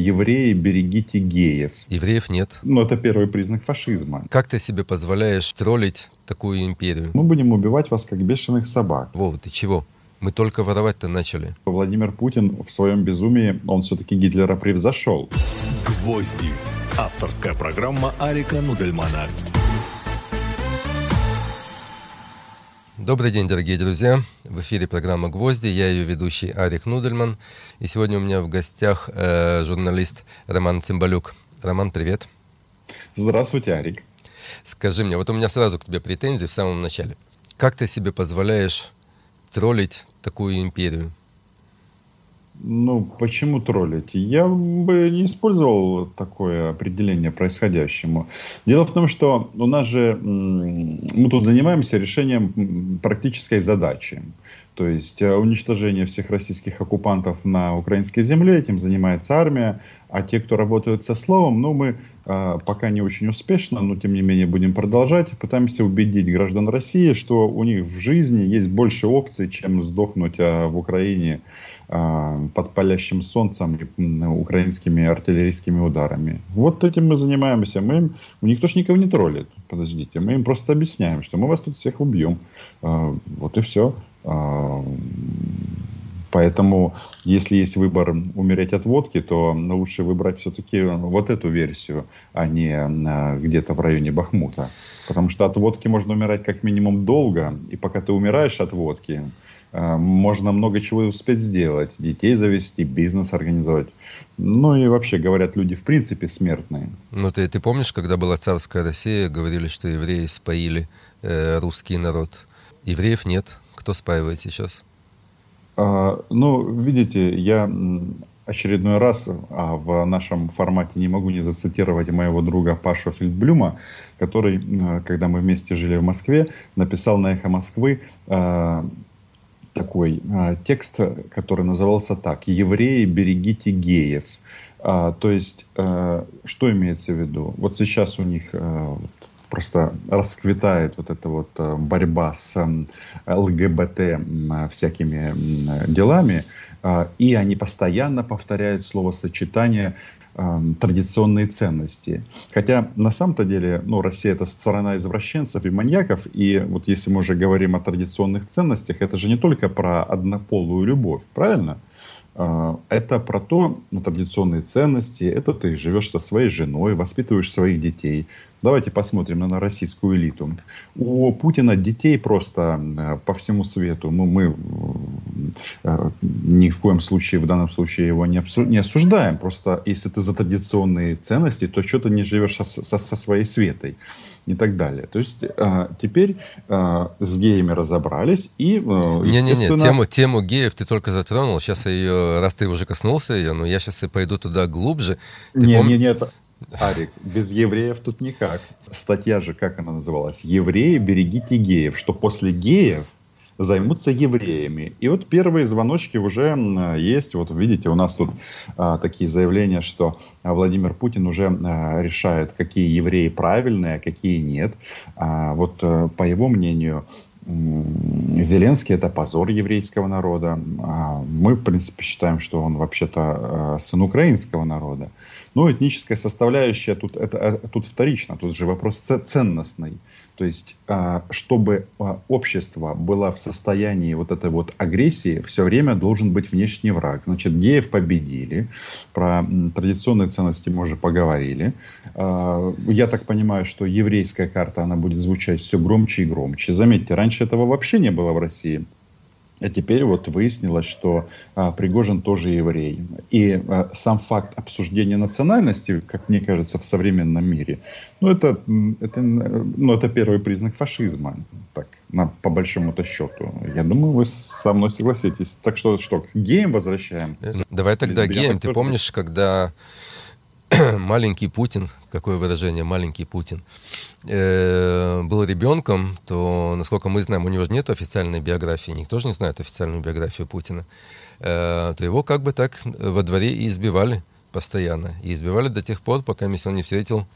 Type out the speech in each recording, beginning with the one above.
Евреи, берегите геев. Евреев нет. Ну, это первый признак фашизма. Как ты себе позволяешь троллить такую империю? Мы будем убивать вас, как бешеных собак. Вова, ты чего? Мы только воровать-то начали. Владимир Путин в своем безумии, он все-таки Гитлера превзошел. Гвозди. Авторская программа Арика Нудельмана. Добрый день, дорогие друзья. В эфире программа «Гвозди». Я ее ведущий Арик Нудельман. И сегодня у меня в гостях э, журналист Роман Цымбалюк. Роман, привет. Здравствуйте, Арик. Скажи мне, вот у меня сразу к тебе претензии в самом начале. Как ты себе позволяешь троллить такую империю? Ну, почему троллить? Я бы не использовал такое определение происходящему. Дело в том, что у нас же мы тут занимаемся решением практической задачи. То есть э, уничтожение всех российских оккупантов на украинской земле, этим занимается армия. А те, кто работают со словом, ну, мы э, пока не очень успешно, но тем не менее будем продолжать. Пытаемся убедить граждан России, что у них в жизни есть больше опций, чем сдохнуть э, в Украине э, под палящим солнцем украинскими артиллерийскими ударами. Вот этим мы занимаемся. Мы им, никто же никого не троллит. Подождите, мы им просто объясняем, что мы вас тут всех убьем. Э, вот и все. А, поэтому, если есть выбор умереть от водки, то лучше выбрать все-таки вот эту версию, а не а, где-то в районе Бахмута. Потому что от водки можно умирать как минимум долго, и пока ты умираешь от водки, а, можно много чего успеть сделать. Детей завести, бизнес организовать. Ну и вообще, говорят, люди в принципе смертные. Ну ты, ты помнишь, когда была царская Россия, говорили, что евреи споили э, русский народ. Евреев нет кто спаивает сейчас? А, ну, видите, я очередной раз а в нашем формате не могу не зацитировать моего друга Пашу Фельдблюма, который, когда мы вместе жили в Москве, написал на «Эхо Москвы» а, такой текст, который назывался так «Евреи, берегите геев». То есть, что имеется в виду? Вот сейчас у них просто расцветает вот эта вот э, борьба с эм, ЛГБТ всякими делами, э, и они постоянно повторяют словосочетание эм, традиционные ценности. Хотя на самом-то деле, ну, Россия это страна извращенцев и маньяков, и вот если мы уже говорим о традиционных ценностях, это же не только про однополую любовь, правильно? Э, это про то, ну, традиционные ценности, это ты живешь со своей женой, воспитываешь своих детей, Давайте посмотрим на российскую элиту. У Путина детей просто э, по всему свету. Ну, мы э, ни в коем случае, в данном случае его не, не осуждаем. Просто если ты за традиционные ценности, то что ты не живешь со, со, со своей светой и так далее. То есть э, теперь э, с геями разобрались и... Э, Не-не-не, тему, тему геев ты только затронул. Сейчас я ее, раз ты уже коснулся ее, но я сейчас и пойду туда глубже. Не-не-не, пом... Арик, без евреев тут никак. Статья же, как она называлась? Евреи, берегите геев. Что после геев займутся евреями. И вот первые звоночки уже есть. Вот видите, у нас тут а, такие заявления, что Владимир Путин уже а, решает, какие евреи правильные, а какие нет. А, вот а, по его мнению, Зеленский это позор еврейского народа. А мы, в принципе, считаем, что он вообще-то сын украинского народа. Но этническая составляющая тут, это, тут вторично, тут же вопрос ценностный. То есть, а, чтобы а, общество было в состоянии вот этой вот агрессии, все время должен быть внешний враг. Значит, геев победили, про традиционные ценности мы уже поговорили. А, я так понимаю, что еврейская карта, она будет звучать все громче и громче. Заметьте, раньше этого вообще не было в России. А теперь вот выяснилось, что а, Пригожин тоже еврей. И а, сам факт обсуждения национальности, как мне кажется, в современном мире, ну это, это, ну, это первый признак фашизма, так, на, по большому-то счету. Я думаю, вы со мной согласитесь. Так что, что, к геям возвращаем? Давай тогда геям. Ты помнишь, когда маленький Путин, какое выражение, маленький Путин, э, был ребенком, то, насколько мы знаем, у него же нет официальной биографии, никто же не знает официальную биографию Путина, э, то его как бы так во дворе и избивали постоянно. И избивали до тех пор, пока он не встретил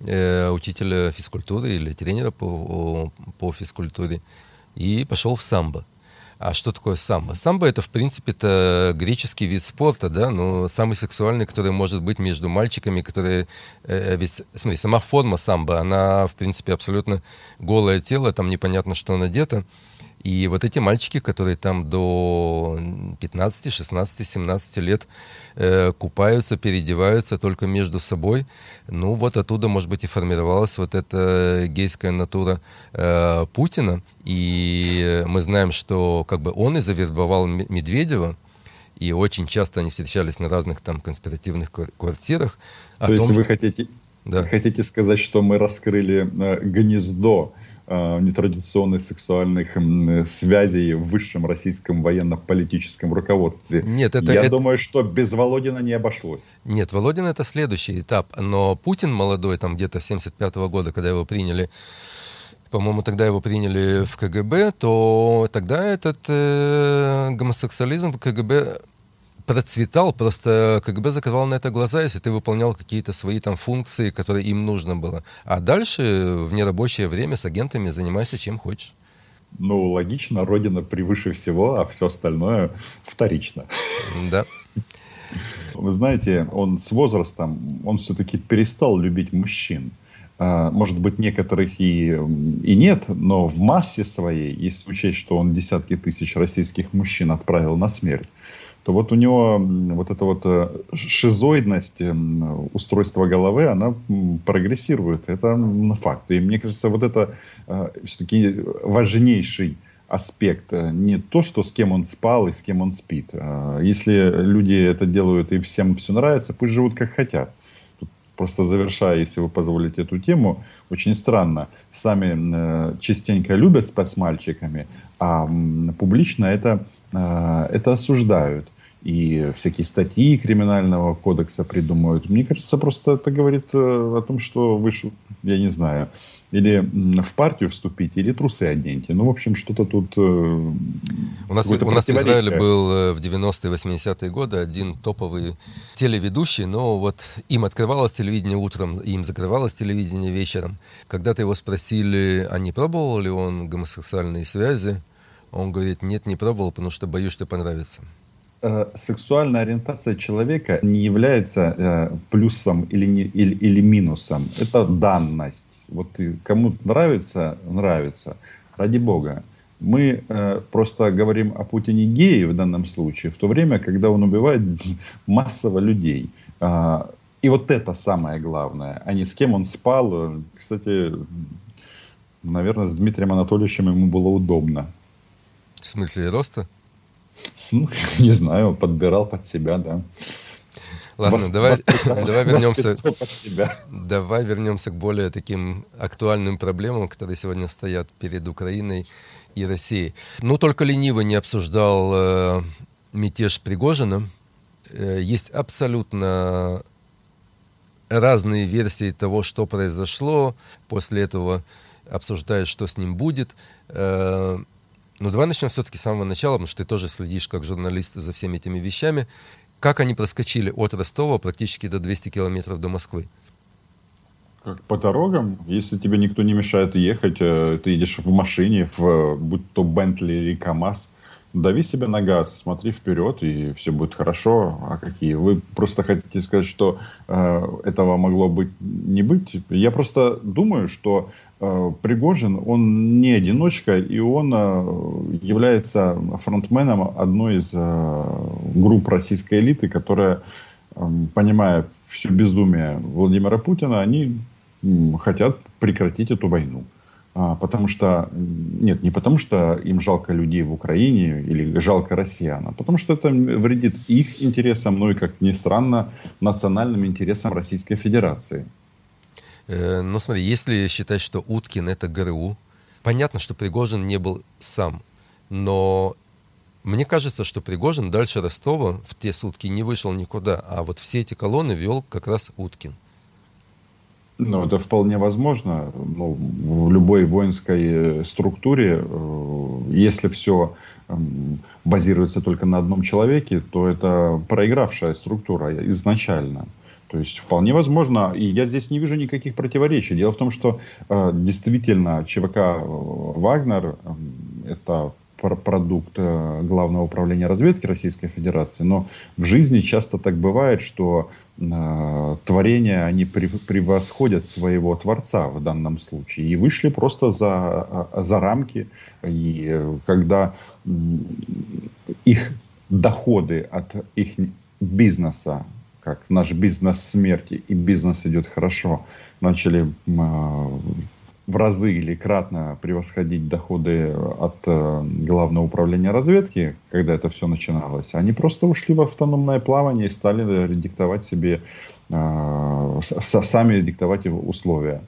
э, учителя физкультуры или тренера по, по физкультуре и пошел в самбо. А что такое самбо? Самбо это, в принципе, это греческий вид спорта, да, но самый сексуальный, который может быть между мальчиками, которые... Э, ведь, смотри, сама форма самбо, она, в принципе, абсолютно голое тело, там непонятно, что надето. И вот эти мальчики, которые там до 15, 16, 17 лет э, купаются, переодеваются только между собой, ну вот оттуда, может быть, и формировалась вот эта гейская натура э, Путина. И мы знаем, что как бы он и завербовал Медведева, и очень часто они встречались на разных там конспиративных квартирах. То есть вы хотите, да. хотите сказать, что мы раскрыли э, гнездо Э, нетрадиционных сексуальных связей в высшем российском военно-политическом руководстве. Нет, это... Я это... думаю, что без Володина не обошлось. Нет, Володин это следующий этап. Но Путин молодой, там где-то 75 -го года, когда его приняли по-моему, тогда его приняли в КГБ, то тогда этот э, гомосексуализм в КГБ процветал, просто КГБ закрывал на это глаза, если ты выполнял какие-то свои там функции, которые им нужно было. А дальше в нерабочее время с агентами занимайся чем хочешь. Ну, логично, Родина превыше всего, а все остальное вторично. Да. Вы знаете, он с возрастом, он все-таки перестал любить мужчин. А, может быть, некоторых и, и нет, но в массе своей, если учесть, что он десятки тысяч российских мужчин отправил на смерть, то вот у него вот эта вот э, шизоидность устройства головы, она прогрессирует. Это факт. И мне кажется, вот это э, все-таки важнейший аспект. Э, не то, что с кем он спал и с кем он спит. А если люди это делают и всем все нравится, пусть живут как хотят. Просто завершая, если вы позволите эту тему, очень странно. Сами частенько любят спать с мальчиками, а публично это, это осуждают и всякие статьи криминального кодекса придумывают. Мне кажется, просто это говорит э, о том, что вы, я не знаю, или в партию вступить, или трусы оденьте. Ну, в общем, что-то тут... Э, у нас, у нас в Израиле был э, в 90-е, 80-е годы один топовый телеведущий, но вот им открывалось телевидение утром, им закрывалось телевидение вечером. Когда-то его спросили, а не пробовал ли он гомосексуальные связи, он говорит, нет, не пробовал, потому что боюсь, что понравится. Э, сексуальная ориентация человека не является э, плюсом или, не, или, или минусом. Это данность. Вот кому нравится, нравится. Ради бога. Мы э, просто говорим о Путине гее в данном случае, в то время, когда он убивает массово людей. Э, и вот это самое главное, а не с кем он спал. Кстати, наверное, с Дмитрием Анатольевичем ему было удобно. В смысле роста? Ну, не знаю, подбирал под себя, да. Ладно, Вос, давай, давай вернемся. Давай вернемся к более таким актуальным проблемам, которые сегодня стоят перед Украиной и Россией. Ну, только лениво не обсуждал э, мятеж Пригожина. Э, есть абсолютно разные версии того, что произошло. После этого обсуждают, что с ним будет. Э, ну, давай начнем все-таки с самого начала, потому что ты тоже следишь как журналист за всеми этими вещами. Как они проскочили от Ростова практически до 200 километров до Москвы? Как по дорогам, если тебе никто не мешает ехать, э, ты едешь в машине, в, будь то Бентли или КАМАЗ, дави себя на газ, смотри вперед, и все будет хорошо. А какие? Вы просто хотите сказать, что э, этого могло быть не быть? Я просто думаю, что э, Пригожин, он не одиночка, и он э, является фронтменом одной из э, групп российской элиты, которая, э, понимая все безумие Владимира Путина, они э, хотят прекратить эту войну. А, потому что, нет, не потому что им жалко людей в Украине или жалко россиян, а потому что это вредит их интересам, ну и, как ни странно, национальным интересам Российской Федерации. Э, ну смотри, если считать, что Уткин это ГРУ, понятно, что Пригожин не был сам, но мне кажется, что Пригожин дальше Ростова в те сутки не вышел никуда, а вот все эти колонны вел как раз Уткин. Ну, это вполне возможно. Ну, в любой воинской э, структуре, э, если все эм, базируется только на одном человеке, то это проигравшая структура изначально. То есть вполне возможно, и я здесь не вижу никаких противоречий. Дело в том, что э, действительно ЧВК Вагнер это продукт э, Главного управления разведки Российской Федерации, но в жизни часто так бывает, что э, творения, они превосходят своего Творца в данном случае. И вышли просто за, э, за рамки. И когда их доходы от их бизнеса, как наш бизнес смерти и бизнес идет хорошо, начали в разы или кратно превосходить доходы от э, Главного управления разведки, когда это все начиналось, они просто ушли в автономное плавание и стали диктовать себе, э, сами диктовать условия.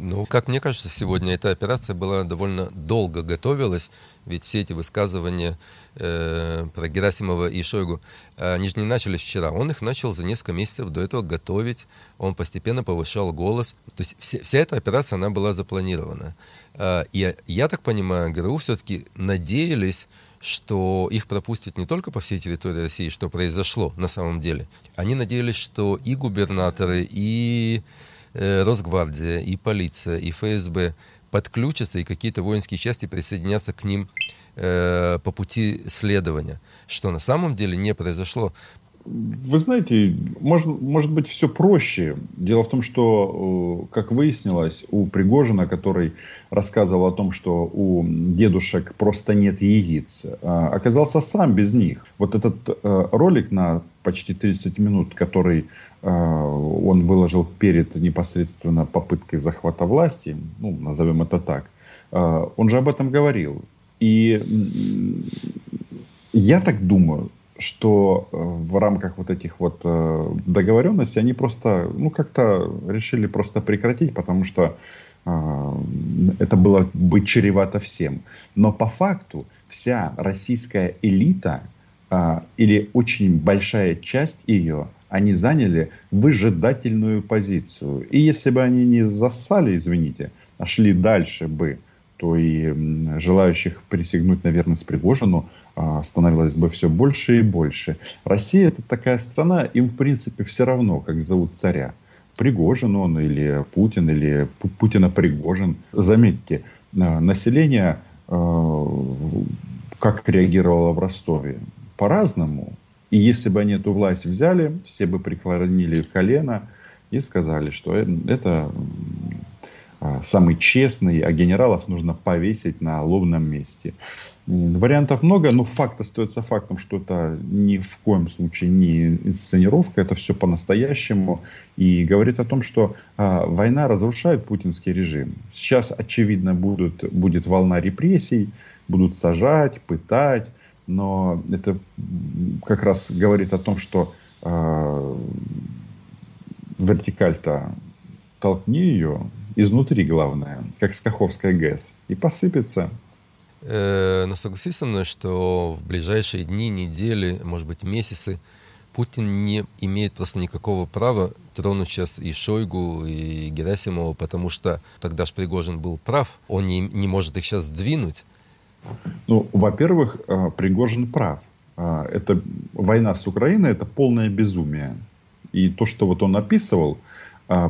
Ну, как мне кажется, сегодня эта операция была довольно долго готовилась, ведь все эти высказывания э, про Герасимова и Шойгу, они же не начались вчера. Он их начал за несколько месяцев до этого готовить, он постепенно повышал голос. То есть вся, вся эта операция, она была запланирована. Э, и я так понимаю, ГРУ все-таки надеялись, что их пропустят не только по всей территории России, что произошло на самом деле. Они надеялись, что и губернаторы, и Росгвардия, и полиция, и ФСБ подключатся, и какие-то воинские части присоединятся к ним э, по пути следования, что на самом деле не произошло. Вы знаете, может, может быть все проще. Дело в том, что, э, как выяснилось, у Пригожина, который рассказывал о том, что у дедушек просто нет яиц, э, оказался сам без них. Вот этот э, ролик на почти 30 минут, который он выложил перед непосредственно попыткой захвата власти, ну, назовем это так, он же об этом говорил. И я так думаю, что э, в рамках вот этих вот э, договоренностей они просто, ну, как-то решили просто прекратить, потому что э, это было бы чревато всем. Но по факту вся российская элита или очень большая часть ее, они заняли выжидательную позицию. И если бы они не засали, извините, а шли дальше бы, то и желающих присягнуть на верность Пригожину а, становилось бы все больше и больше. Россия это такая страна, им в принципе все равно, как зовут царя. Пригожин он или Путин, или Путина Пригожин. Заметьте, а, население а, как реагировало в Ростове? По-разному. И если бы они эту власть взяли, все бы преклонили колено и сказали, что это самый честный, а генералов нужно повесить на лобном месте. Вариантов много, но факт остается фактом, что это ни в коем случае не инсценировка, это все по-настоящему. И говорит о том, что а, война разрушает путинский режим. Сейчас, очевидно, будут, будет волна репрессий, будут сажать, пытать, но это как раз говорит о том, что а, вертикаль-то толкни ее изнутри, главное, как Скаховская ГЭС, и посыпется. Э, но согласись со мной, что в ближайшие дни, недели, может быть, месяцы Путин не имеет просто никакого права тронуть сейчас и Шойгу, и Герасимова, потому что тогда же Пригожин был прав, он не, не может их сейчас сдвинуть. Ну, во-первых, э, Пригожин прав. Э, это война с Украиной, это полное безумие. И то, что вот он описывал,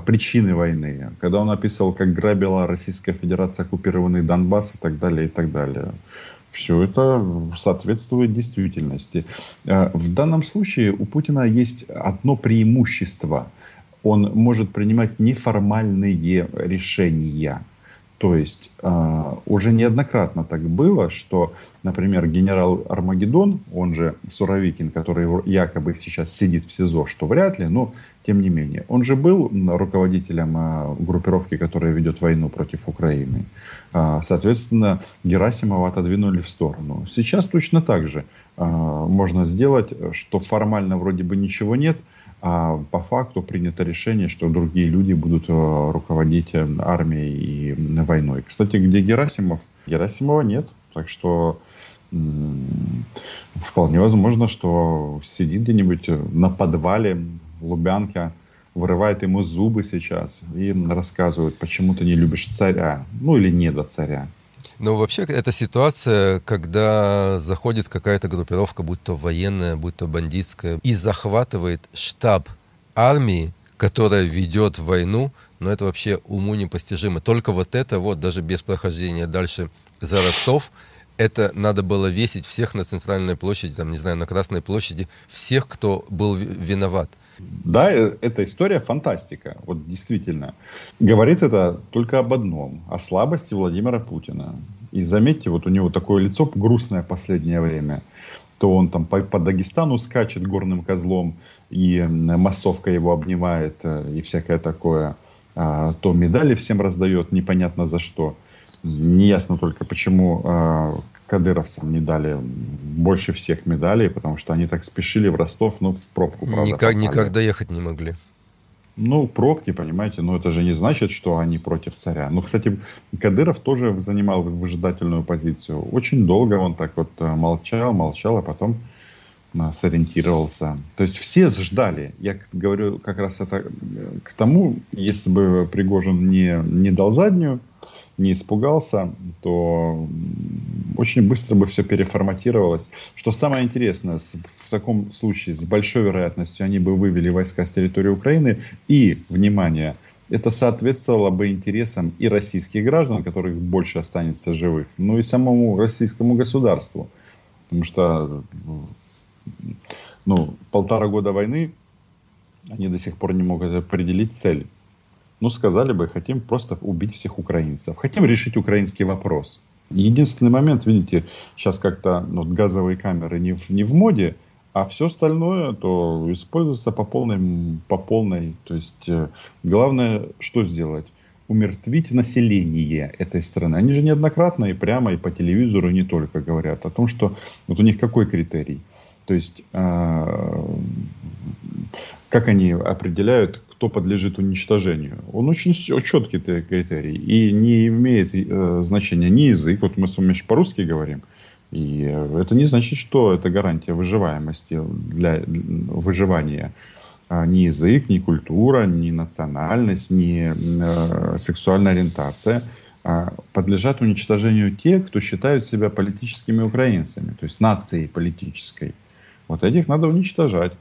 причины войны, когда он описывал, как грабила Российская Федерация оккупированный Донбасс и так далее, и так далее. Все это соответствует действительности. А, в данном случае у Путина есть одно преимущество. Он может принимать неформальные решения. То есть э, уже неоднократно так было, что, например, генерал Армагеддон, он же Суровикин, который якобы сейчас сидит в СИЗО, что вряд ли, но тем не менее, он же был руководителем э, группировки, которая ведет войну против Украины. Э, соответственно, Герасимова отодвинули в сторону. Сейчас точно так же э, можно сделать, что формально вроде бы ничего нет, а по факту принято решение, что другие люди будут э, руководить э, армией и войной. Кстати, где Герасимов? Герасимова нет. Так что вполне возможно, что сидит где-нибудь на подвале Лубянка, вырывает ему зубы сейчас и рассказывает, почему ты не любишь царя, ну или не до царя. Ну, вообще, это ситуация, когда заходит какая-то группировка, будь то военная, будь то бандитская, и захватывает штаб армии, которая ведет войну, но это вообще уму непостижимо. Только вот это вот, даже без прохождения дальше за Ростов, Это надо было весить всех на центральной площади, там, не знаю, на Красной площади, всех, кто был виноват. Да, э, эта история фантастика. Вот действительно. Говорит это только об одном. О слабости Владимира Путина. И заметьте, вот у него такое лицо грустное последнее время. То он там по, по Дагестану скачет горным козлом, и массовка его обнимает, э, и всякое такое. А, то медали всем раздает, непонятно за что. Неясно только, почему э, кадыровцам не дали больше всех медалей, потому что они так спешили в Ростов, ну, в пробку, правда. Никак, никак доехать не могли. Ну, пробки, понимаете, но это же не значит, что они против царя. Ну, кстати, Кадыров тоже занимал выжидательную позицию. Очень долго он так вот э, молчал, молчал, а потом э, сориентировался. То есть все ждали. Я говорю как раз это э, к тому, если бы Пригожин не, не дал заднюю, не испугался, то очень быстро бы все переформатировалось. Что самое интересное, в таком случае с большой вероятностью они бы вывели войска с территории Украины и, внимание, это соответствовало бы интересам и российских граждан, которых больше останется живых, ну и самому российскому государству. Потому что ну, полтора года войны они до сих пор не могут определить цель ну, сказали бы, хотим просто убить всех украинцев, хотим решить украинский вопрос. Единственный момент, видите, сейчас как-то ну, газовые камеры не в, не в моде, а все остальное то используется по полной, по полной. То есть э, главное, что сделать? Умертвить население этой страны. Они же неоднократно и прямо и по телевизору не только говорят о том, что вот у них какой критерий. То есть э, как они определяют, кто подлежит уничтожению. Он очень четкий критерий и не имеет э, значения ни язык. Вот мы с вами по-русски говорим. И это не значит, что это гарантия выживаемости для выживания. А ни язык, ни культура, ни национальность, ни э, сексуальная ориентация а подлежат уничтожению те, кто считают себя политическими украинцами, то есть нацией политической. Вот этих надо уничтожать.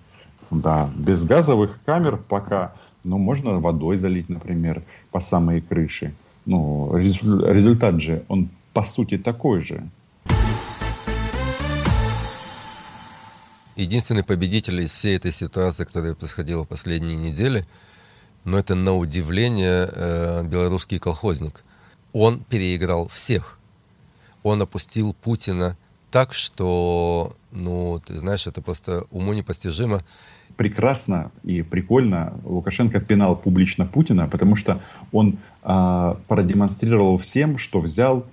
Да, без газовых камер пока ну, можно водой залить, например, по самые крыши. Ну, результат же, он по сути такой же. Единственный победитель из всей этой ситуации, которая происходила в последние недели, но ну, это на удивление э, белорусский колхозник. Он переиграл всех. Он опустил Путина так, что, ну, ты знаешь, это просто уму непостижимо прекрасно и прикольно Лукашенко пинал публично Путина, потому что он э, продемонстрировал всем, что взял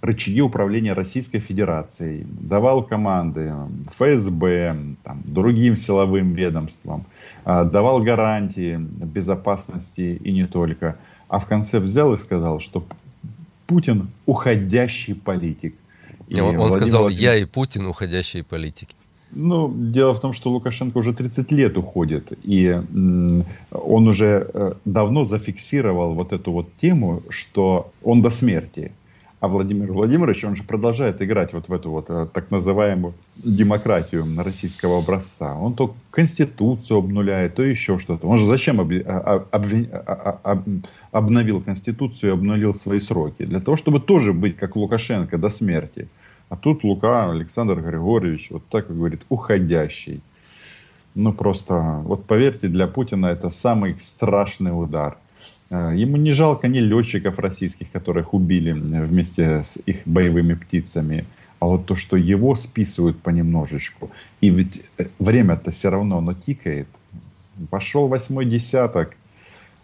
рычаги управления Российской Федерацией, давал команды ФСБ, там, другим силовым ведомствам, э, давал гарантии безопасности и не только. А в конце взял и сказал, что Путин уходящий политик. И он, он сказал, я и Путин уходящие политики. Ну, дело в том, что Лукашенко уже 30 лет уходит, и он уже э, давно зафиксировал вот эту вот тему, что он до смерти. А Владимир Владимирович, он же продолжает играть вот в эту вот э, так называемую демократию российского образца. Он то конституцию обнуляет, то еще что-то. Он же зачем об, об, об, об, обновил конституцию и обнулил свои сроки? Для того, чтобы тоже быть как Лукашенко до смерти. А тут Лука Александр Григорьевич, вот так говорит, уходящий. Ну просто, вот поверьте, для Путина это самый страшный удар. Э, ему не жалко ни летчиков российских, которых убили вместе с их боевыми птицами, а вот то, что его списывают понемножечку. И ведь э, время-то все равно оно тикает. Пошел восьмой десяток,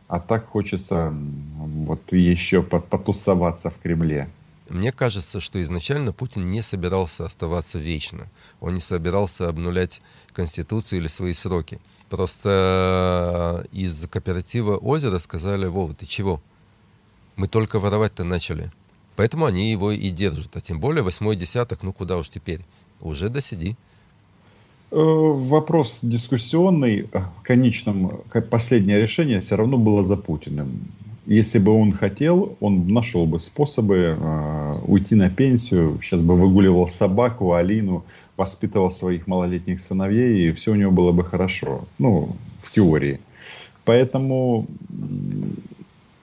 а так хочется вот еще потусоваться в Кремле. Мне кажется, что изначально Путин не собирался оставаться вечно. Он не собирался обнулять Конституцию или свои сроки. Просто э, из кооператива озера сказали, Вова, ты чего? Мы только воровать-то начали. Поэтому они его и держат. А тем более восьмой десяток, ну куда уж теперь? Уже досиди. Э, вопрос дискуссионный. В конечном, последнее решение все равно было за Путиным если бы он хотел, он нашел бы способы э, уйти на пенсию. Сейчас бы выгуливал собаку, Алину, воспитывал своих малолетних сыновей, и все у него было бы хорошо. Ну, в теории. Поэтому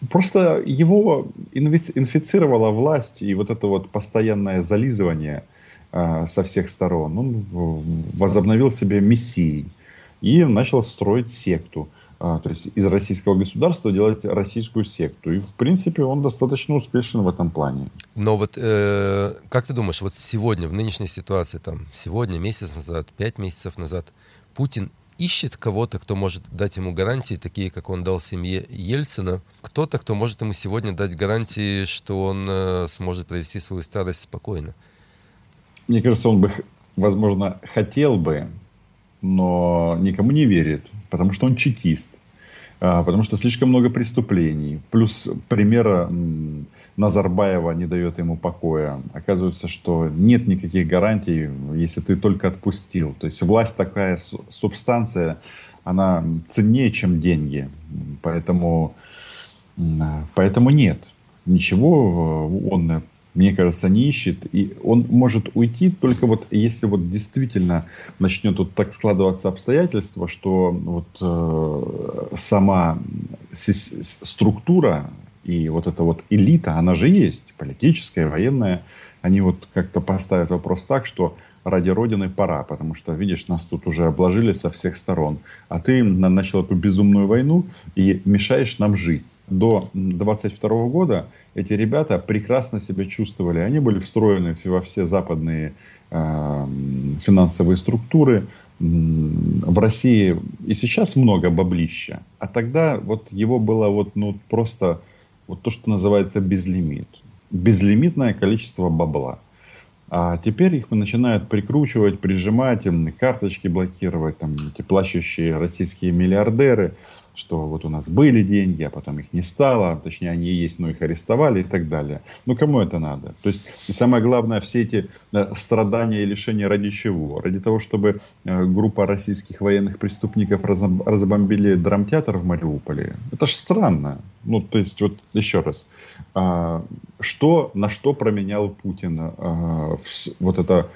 просто его инфицировала власть и вот это вот постоянное зализывание э, со всех сторон. Он возобновил себе мессией и начал строить секту. А, то есть из российского государства делать российскую секту. И, в принципе, он достаточно успешен в этом плане. Но вот э, как ты думаешь, вот сегодня, в нынешней ситуации, там, сегодня, месяц назад, пять месяцев назад, Путин ищет кого-то, кто может дать ему гарантии, такие, как он дал семье Ельцина, кто-то, кто может ему сегодня дать гарантии, что он э, сможет провести свою старость спокойно? Мне кажется, он бы, возможно, хотел бы, но никому не верит, потому что он чекист, потому что слишком много преступлений. Плюс примера Назарбаева не дает ему покоя. Оказывается, что нет никаких гарантий, если ты только отпустил. То есть власть такая субстанция, она ценнее, чем деньги. Поэтому, поэтому нет. Ничего э, он мне кажется, не ищет. И он может уйти только вот если вот действительно начнет вот так складываться обстоятельства, что вот э, сама структура и вот эта вот элита, она же есть, политическая, военная, они вот как-то поставят вопрос так, что ради Родины пора, потому что, видишь, нас тут уже обложили со всех сторон, а ты начал эту безумную войну и мешаешь нам жить до 22 года эти ребята прекрасно себя чувствовали. Они были встроены во все западные э, финансовые структуры. В России и сейчас много баблища. А тогда вот его было вот, ну, просто вот то, что называется безлимит. Безлимитное количество бабла. А теперь их начинают прикручивать, прижимать, им карточки блокировать, там эти плачущие российские миллиардеры – что вот у нас были деньги, а потом их не стало, точнее они есть, но их арестовали и так далее. Ну кому это надо? То есть и самое главное, все эти э, страдания и лишения ради чего? Ради того, чтобы э, группа российских военных преступников разбомбили драмтеатр в Мариуполе. Это ж странно. Ну то есть вот еще раз, а, что, на что променял Путин а, вот это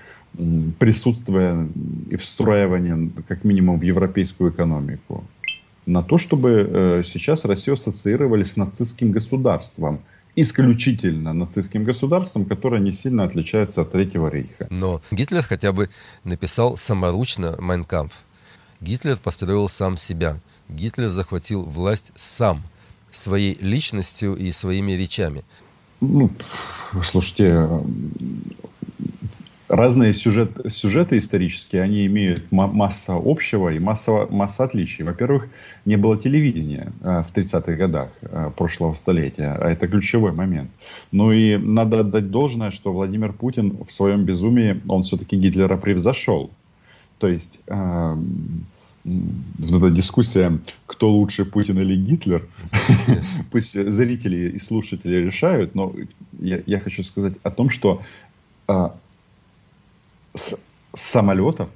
присутствие и встраивание как минимум в европейскую экономику? На то, чтобы э, сейчас Россию ассоциировали с нацистским государством. Исключительно нацистским государством, которое не сильно отличается от Третьего рейха. Но Гитлер хотя бы написал саморучно «Майнкампф». Гитлер построил сам себя. Гитлер захватил власть сам, своей личностью и своими речами. Ну, слушайте, разные сюжет, сюжеты исторические, они имеют масса общего и масса, масса отличий. Во-первых, не было телевидения э, в 30-х годах э, прошлого столетия, а это ключевой момент. Ну и надо отдать должное, что Владимир Путин в своем безумии, он все-таки Гитлера превзошел. То есть э, вот эта дискуссия, кто лучше, Путин или Гитлер, пусть зрители и слушатели решают, но я, я хочу сказать о том, что э, с самолетов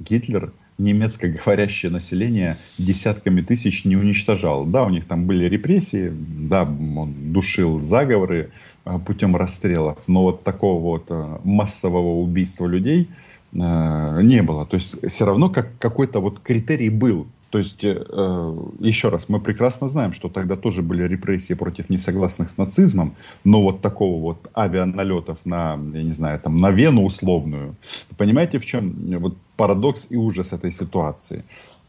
Гитлер немецкоговорящее население десятками тысяч не уничтожал. Да, у них там были репрессии, да, он душил заговоры а, путем расстрелов, но вот такого вот а, массового убийства людей а, не было. То есть все равно как, какой-то вот критерий был. То есть, э, еще раз, мы прекрасно знаем, что тогда тоже были репрессии против несогласных с нацизмом, но вот такого вот авианалетов на, я не знаю, там, на Вену условную. Понимаете, в чем вот парадокс и ужас этой ситуации?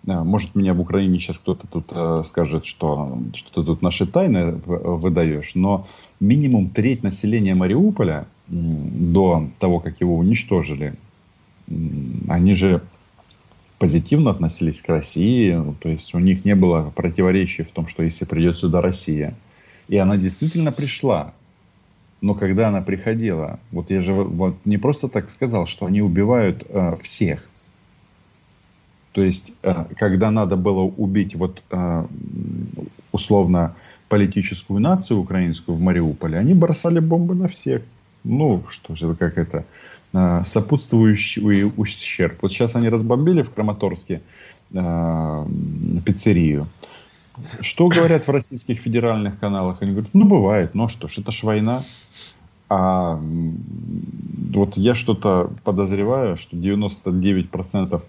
Э, может, меня в Украине сейчас кто-то тут э, скажет, что, что ты тут наши тайны выдаешь, но минимум треть населения Мариуполя до того, как его уничтожили, они же позитивно относились к России, то есть у них не было противоречий в том, что если придет сюда Россия, и она действительно пришла, но когда она приходила, вот я же вот не просто так сказал, что они убивают э, всех. То есть, э, когда надо было убить вот э, условно политическую нацию украинскую в Мариуполе, они бросали бомбы на всех. Ну, что же, как это, Э, сопутствующий ущерб. Вот сейчас они разбомбили в Краматорске э, пиццерию. Что говорят в российских федеральных каналах? Они говорят, ну бывает, ну что ж, это ж война. А вот я что-то подозреваю, что 99%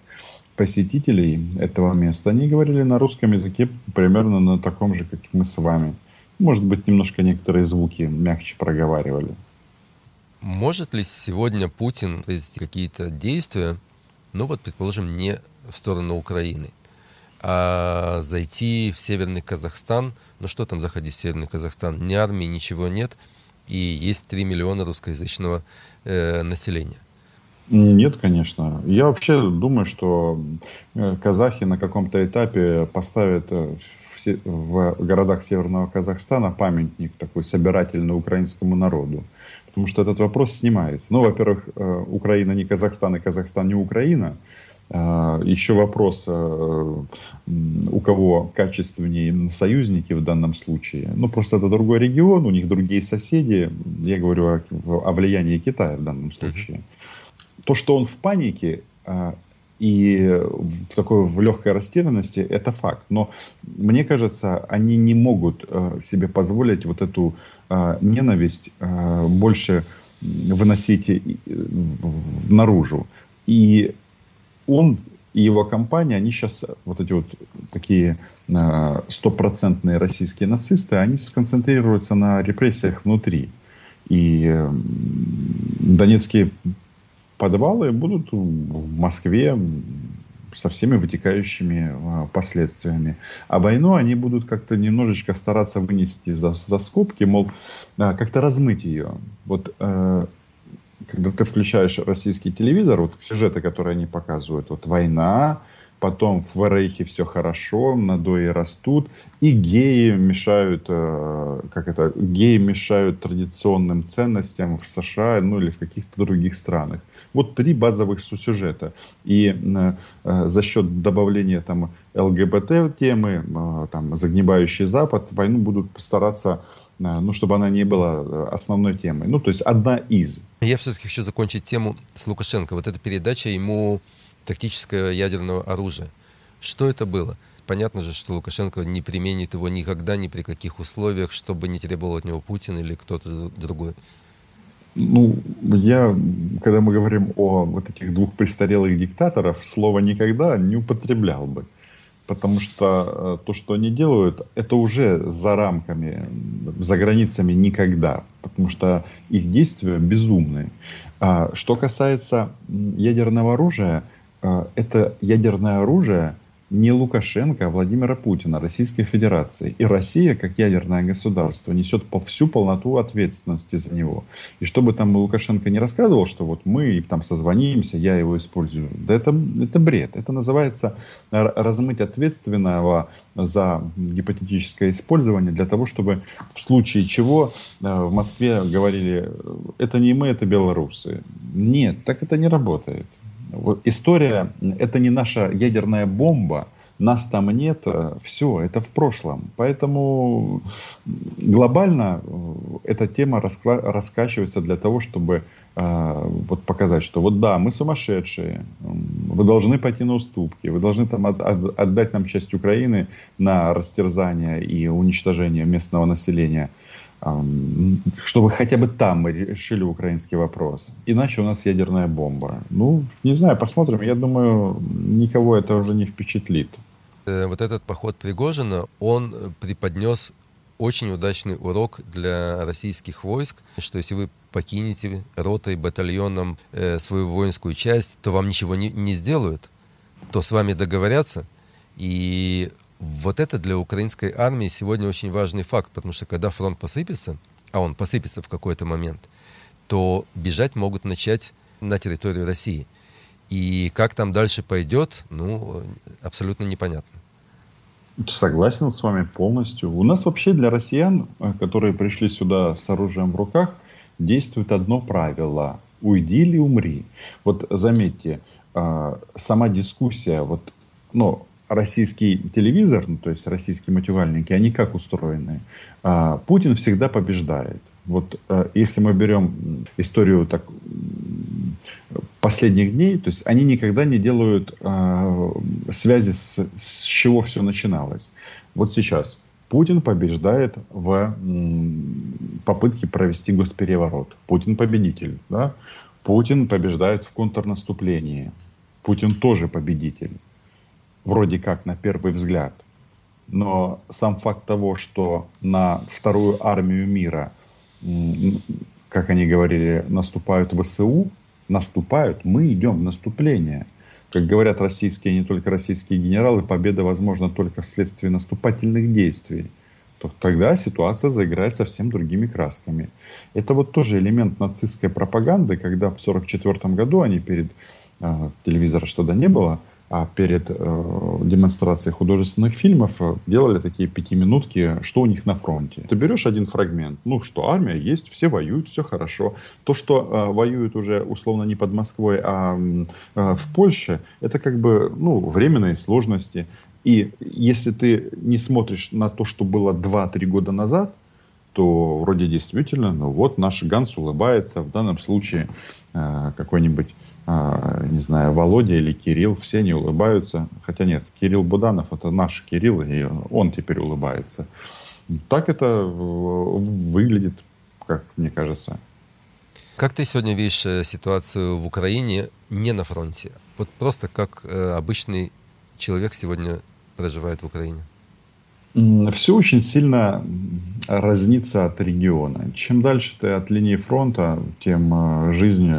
посетителей этого места, они говорили на русском языке примерно на таком же, как мы с вами. Может быть, немножко некоторые звуки мягче проговаривали. Может ли сегодня Путин произвести какие-то действия, ну вот, предположим, не в сторону Украины, а зайти в Северный Казахстан, ну что там заходить в Северный Казахстан, ни армии, ничего нет, и есть 3 миллиона русскоязычного э, населения? Нет, конечно. Я вообще думаю, что э, казахи на каком-то этапе поставят э, в, в городах Северного Казахстана памятник такой собирательный украинскому народу. Потому что этот вопрос снимается. Ну, во-первых, э, Украина не Казахстан, и Казахстан не Украина. Еще вопрос, у кого качественнее союзники в данном случае. Ну, просто это другой регион, у них другие соседи. Я говорю о, о влиянии Китая в данном случае. То, что он в панике и в такой в легкой растерянности, это факт. Но мне кажется, они не могут а, себе позволить вот эту а, ненависть больше выносить наружу. И он и его компания, они сейчас, вот эти вот такие стопроцентные российские нацисты, они сконцентрируются на репрессиях внутри. И донецкие подвалы будут в Москве со всеми вытекающими а, последствиями. А войну они будут как-то немножечко стараться вынести за, за скобки, мол, а, как-то размыть ее. Вот э, когда ты включаешь российский телевизор, вот сюжеты, которые они показывают, вот война, потом в Рейхе все хорошо, надои растут, и геи мешают, э, как это, геи мешают традиционным ценностям в США, ну или в каких-то других странах. Вот три базовых сюжета. И э, э, за счет добавления там ЛГБТ темы, там загнивающий Запад, войну будут постараться ну, чтобы она не была основной темой. Ну, то есть одна из. Я все-таки хочу закончить тему с Лукашенко. Вот эта передача ему тактическое ядерного оружия. Что это было? Понятно же, что Лукашенко не применит его никогда, ни при каких условиях, чтобы не требовал от него Путин или кто-то другой. Ну, я, когда мы говорим о вот этих двух престарелых диктаторов, слово «никогда» не употреблял бы. Потому что э, то, что они делают, это уже за рамками, за границами никогда. Потому что их действия безумные. А что касается ядерного оружия, а, это ядерное оружие не Лукашенко, а Владимира Путина, Российской Федерации. И Россия, как ядерное государство, несет по всю полноту ответственности за него. И чтобы там Лукашенко не рассказывал, что вот мы там созвонимся, я его использую, да это, это бред. Это называется размыть ответственного за гипотетическое использование для того, чтобы в случае чего э, в Москве говорили, это не мы, это белорусы. Нет, так это не работает. История – это не наша ядерная бомба, нас там нет, э, все, это в прошлом. Поэтому глобально э, эта тема раскла- раскачивается для того, чтобы э, вот показать, что вот да, мы сумасшедшие, вы должны пойти на уступки, вы должны там от- от- отдать нам часть Украины на растерзание и уничтожение местного населения чтобы хотя бы там мы решили украинский вопрос. Иначе у нас ядерная бомба. Ну, не знаю, посмотрим. Я думаю, никого это уже не впечатлит. Э, вот этот поход Пригожина, он преподнес очень удачный урок для российских войск, что если вы покинете ротой, батальоном э, свою воинскую часть, то вам ничего не, не сделают, то с вами договорятся, и вот это для украинской армии сегодня очень важный факт, потому что когда фронт посыпется, а он посыпется в какой-то момент, то бежать могут начать на территорию России. И как там дальше пойдет, ну, абсолютно непонятно. Согласен с вами полностью. У нас вообще для россиян, э, которые пришли сюда с оружием в руках, действует одно правило. Уйди или умри. Вот заметьте, э, сама дискуссия, вот, ну, российский телевизор, ну, то есть российские матювальники, они как устроены? А, Путин всегда побеждает. Вот а, если мы берем историю так, последних дней, то есть они никогда не делают а, связи с, с чего все начиналось. Вот сейчас Путин побеждает в попытке провести госпереворот. Путин победитель. Да? Путин побеждает в контрнаступлении. Путин тоже победитель вроде как на первый взгляд. Но сам факт того, что на вторую армию мира, как они говорили, наступают ВСУ, наступают, мы идем в наступление. Как говорят российские, не только российские генералы, победа возможна только вследствие наступательных действий. То тогда ситуация заиграет совсем другими красками. Это вот тоже элемент нацистской пропаганды, когда в 1944 году они перед э, телевизора что тогда не было – перед э, демонстрацией художественных фильмов э, делали такие пятиминутки, что у них на фронте. Ты берешь один фрагмент, ну что, армия есть, все воюют, все хорошо. То, что э, воюют уже условно не под Москвой, а в Польше, это как бы ну, временные сложности. И если ты не смотришь на то, что было 2-3 года назад, то вроде действительно, ну вот наш Ганс улыбается, в данном случае э, какой-нибудь а, не знаю, Володя или Кирилл, все они улыбаются. Хотя нет, Кирилл Буданов это наш Кирилл, и он теперь улыбается. Так это э, выглядит, как мне кажется. Как ты сегодня видишь э, ситуацию в Украине не на фронте? Вот просто как э, обычный человек сегодня проживает в Украине? Все очень сильно разнится от региона. Чем дальше ты от линии фронта, тем э, жизнь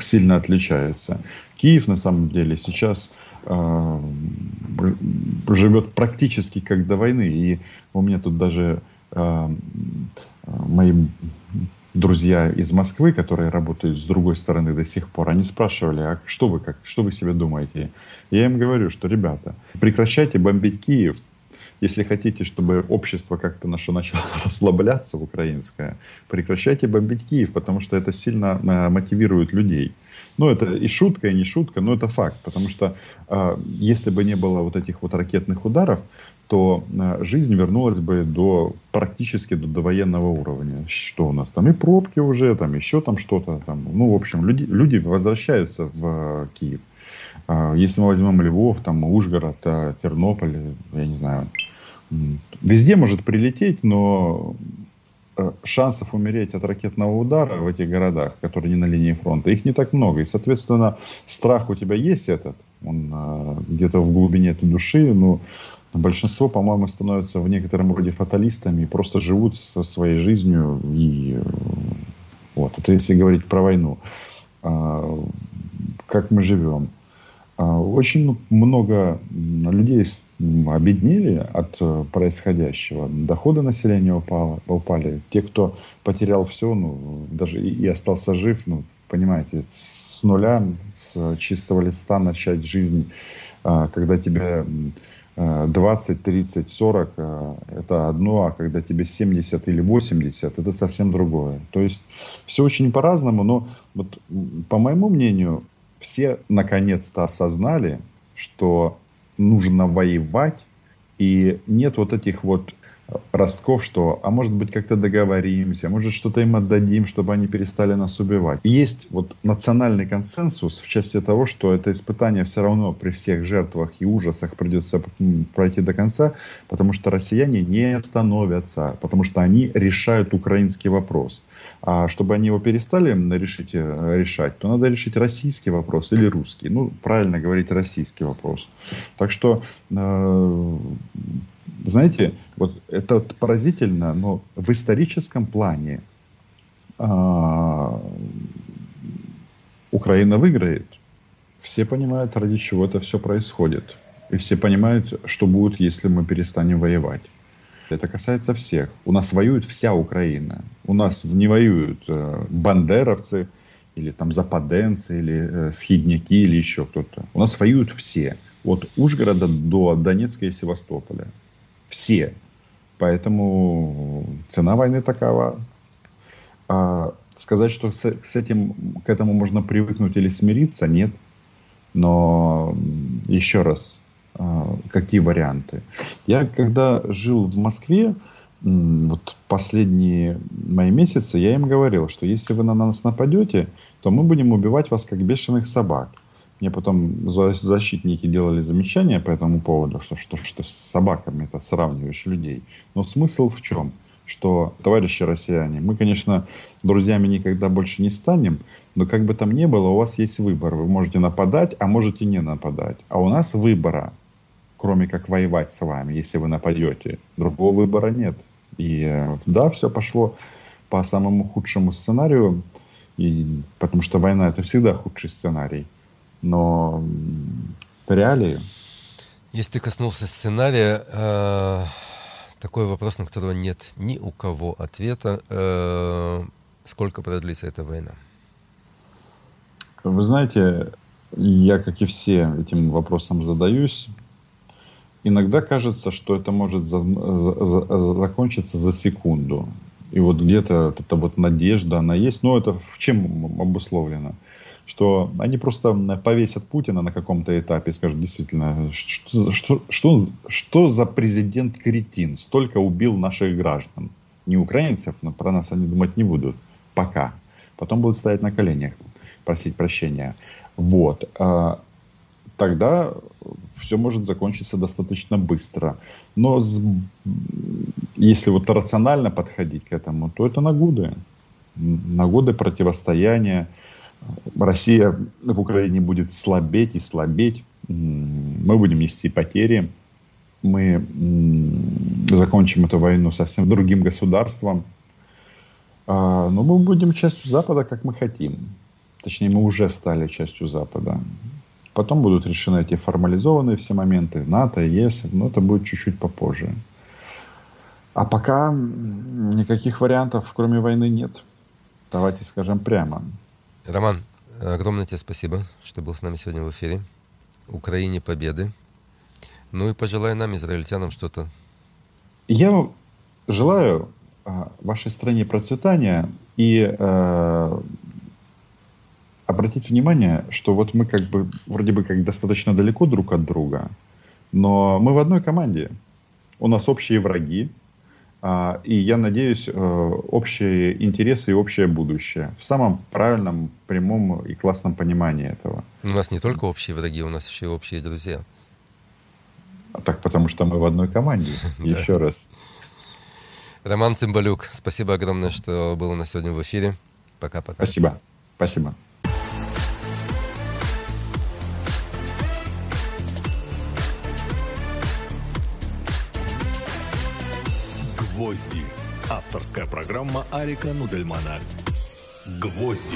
сильно отличается. Киев на самом деле сейчас э, живет практически как до войны. И у меня тут даже э, мои друзья из Москвы, которые работают с другой стороны до сих пор, они спрашивали, а что вы, как, что вы себе думаете? Я им говорю, что, ребята, прекращайте бомбить Киев, если хотите, чтобы общество как-то наше начало расслабляться, украинское, прекращайте бомбить Киев, потому что это сильно э, мотивирует людей. Ну, это и шутка, и не шутка, но это факт. Потому что э, если бы не было вот этих вот ракетных ударов, то э, жизнь вернулась бы до практически до довоенного уровня. Что у нас там? И пробки уже, там еще там что-то. Там. Ну, в общем, люди, люди возвращаются в э, Киев. Э, если мы возьмем Львов, там, Ужгород, э, Тернополь, я не знаю, Везде может прилететь, но э, шансов умереть от ракетного удара в этих городах, которые не на линии фронта, их не так много. И, соответственно, страх у тебя есть этот, он а, где-то в глубине этой души, но большинство, по-моему, становятся в некотором роде фаталистами и просто живут со своей жизнью. И э, вот, если говорить про войну. А, как мы живем. А, очень много людей обеднели от э, происходящего. Доходы населения упало, упали. Те, кто потерял все, ну, даже и, и остался жив, ну, понимаете, с нуля, с чистого листа начать жизнь, а, когда тебе 20, 30, 40 это одно, а когда тебе 70 или 80 это совсем другое. То есть все очень по-разному, но вот, по моему мнению, все наконец-то осознали, что нужно воевать, и нет вот этих вот ростков, что, а может быть, как-то договоримся, может, что-то им отдадим, чтобы они перестали нас убивать. Есть вот национальный консенсус в части того, что это испытание все равно при всех жертвах и ужасах придется пройти до конца, потому что россияне не остановятся, потому что они решают украинский вопрос. А чтобы они его перестали решить, э, решать, то надо решить российский вопрос или русский. Ну, правильно говорить российский вопрос. Так что э, знаете, вот это поразительно, но в историческом плане а, Украина выиграет. Все понимают, ради чего это все происходит. И все понимают, что будет, если мы перестанем воевать. Это касается всех. У нас воюет вся Украина. У нас не воюют э, бандеровцы, или там западенцы, или э, схидняки, или еще кто-то. У нас воюют все. От Ужгорода до Донецка и Севастополя. Все. Поэтому цена войны такова. А сказать, что с, с этим, к этому можно привыкнуть или смириться, нет. Но еще раз, а, какие варианты? Я когда жил в Москве, вот последние мои месяцы, я им говорил, что если вы на нас нападете, то мы будем убивать вас как бешеных собак. Мне потом защитники делали замечания по этому поводу, что, что, что с собаками это сравниваешь людей. Но смысл в чем? Что, товарищи россияне, мы, конечно, друзьями никогда больше не станем, но как бы там ни было, у вас есть выбор. Вы можете нападать, а можете не нападать. А у нас выбора кроме как воевать с вами, если вы нападете. Другого выбора нет. И э, да, все пошло по самому худшему сценарию, и, потому что война это всегда худший сценарий. Но реалии. Если ты коснулся сценария, э, такой вопрос, на которого нет ни у кого ответа. Э, сколько продлится эта война? Вы знаете, я, как и все, этим вопросом задаюсь. Иногда кажется, что это может за, за, за, закончиться за секунду. И вот где-то эта вот надежда, она есть. Но это в чем обусловлено? Что они просто повесят Путина на каком-то этапе и скажут, действительно, что, что, что, что за президент кретин? Столько убил наших граждан. Не украинцев, но про нас они думать не будут. Пока. Потом будут стоять на коленях, просить прощения. Вот. А, тогда все может закончиться достаточно быстро. Но если вот рационально подходить к этому, то это на годы. На годы противостояния. Россия в Украине будет слабеть и слабеть. Мы будем нести потери. Мы закончим эту войну совсем другим государством. А, но мы будем частью Запада, как мы хотим. Точнее, мы уже стали частью Запада. Потом будут решены эти формализованные все моменты, НАТО, ЕС, но это будет чуть-чуть попозже. А пока никаких вариантов, кроме войны, нет. Давайте скажем прямо. Роман, огромное тебе спасибо, что был с нами сегодня в эфире. Украине победы. Ну и пожелай нам, израильтянам, что-то. Я желаю а, вашей стране процветания и э, обратить внимание, что вот мы как бы вроде бы как достаточно далеко друг от друга, но мы в одной команде. У нас общие враги, и я надеюсь, э, общие интересы и общее будущее. В самом правильном, прямом и классном понимании этого. У нас не только общие враги, у нас еще и общие друзья. А так, потому что мы в одной команде. Еще раз. Роман Цымбалюк, спасибо огромное, что был у нас сегодня в эфире. Пока-пока. Спасибо. Спасибо. «Гвозди». Авторская программа Арика Нудельмана. «Гвозди».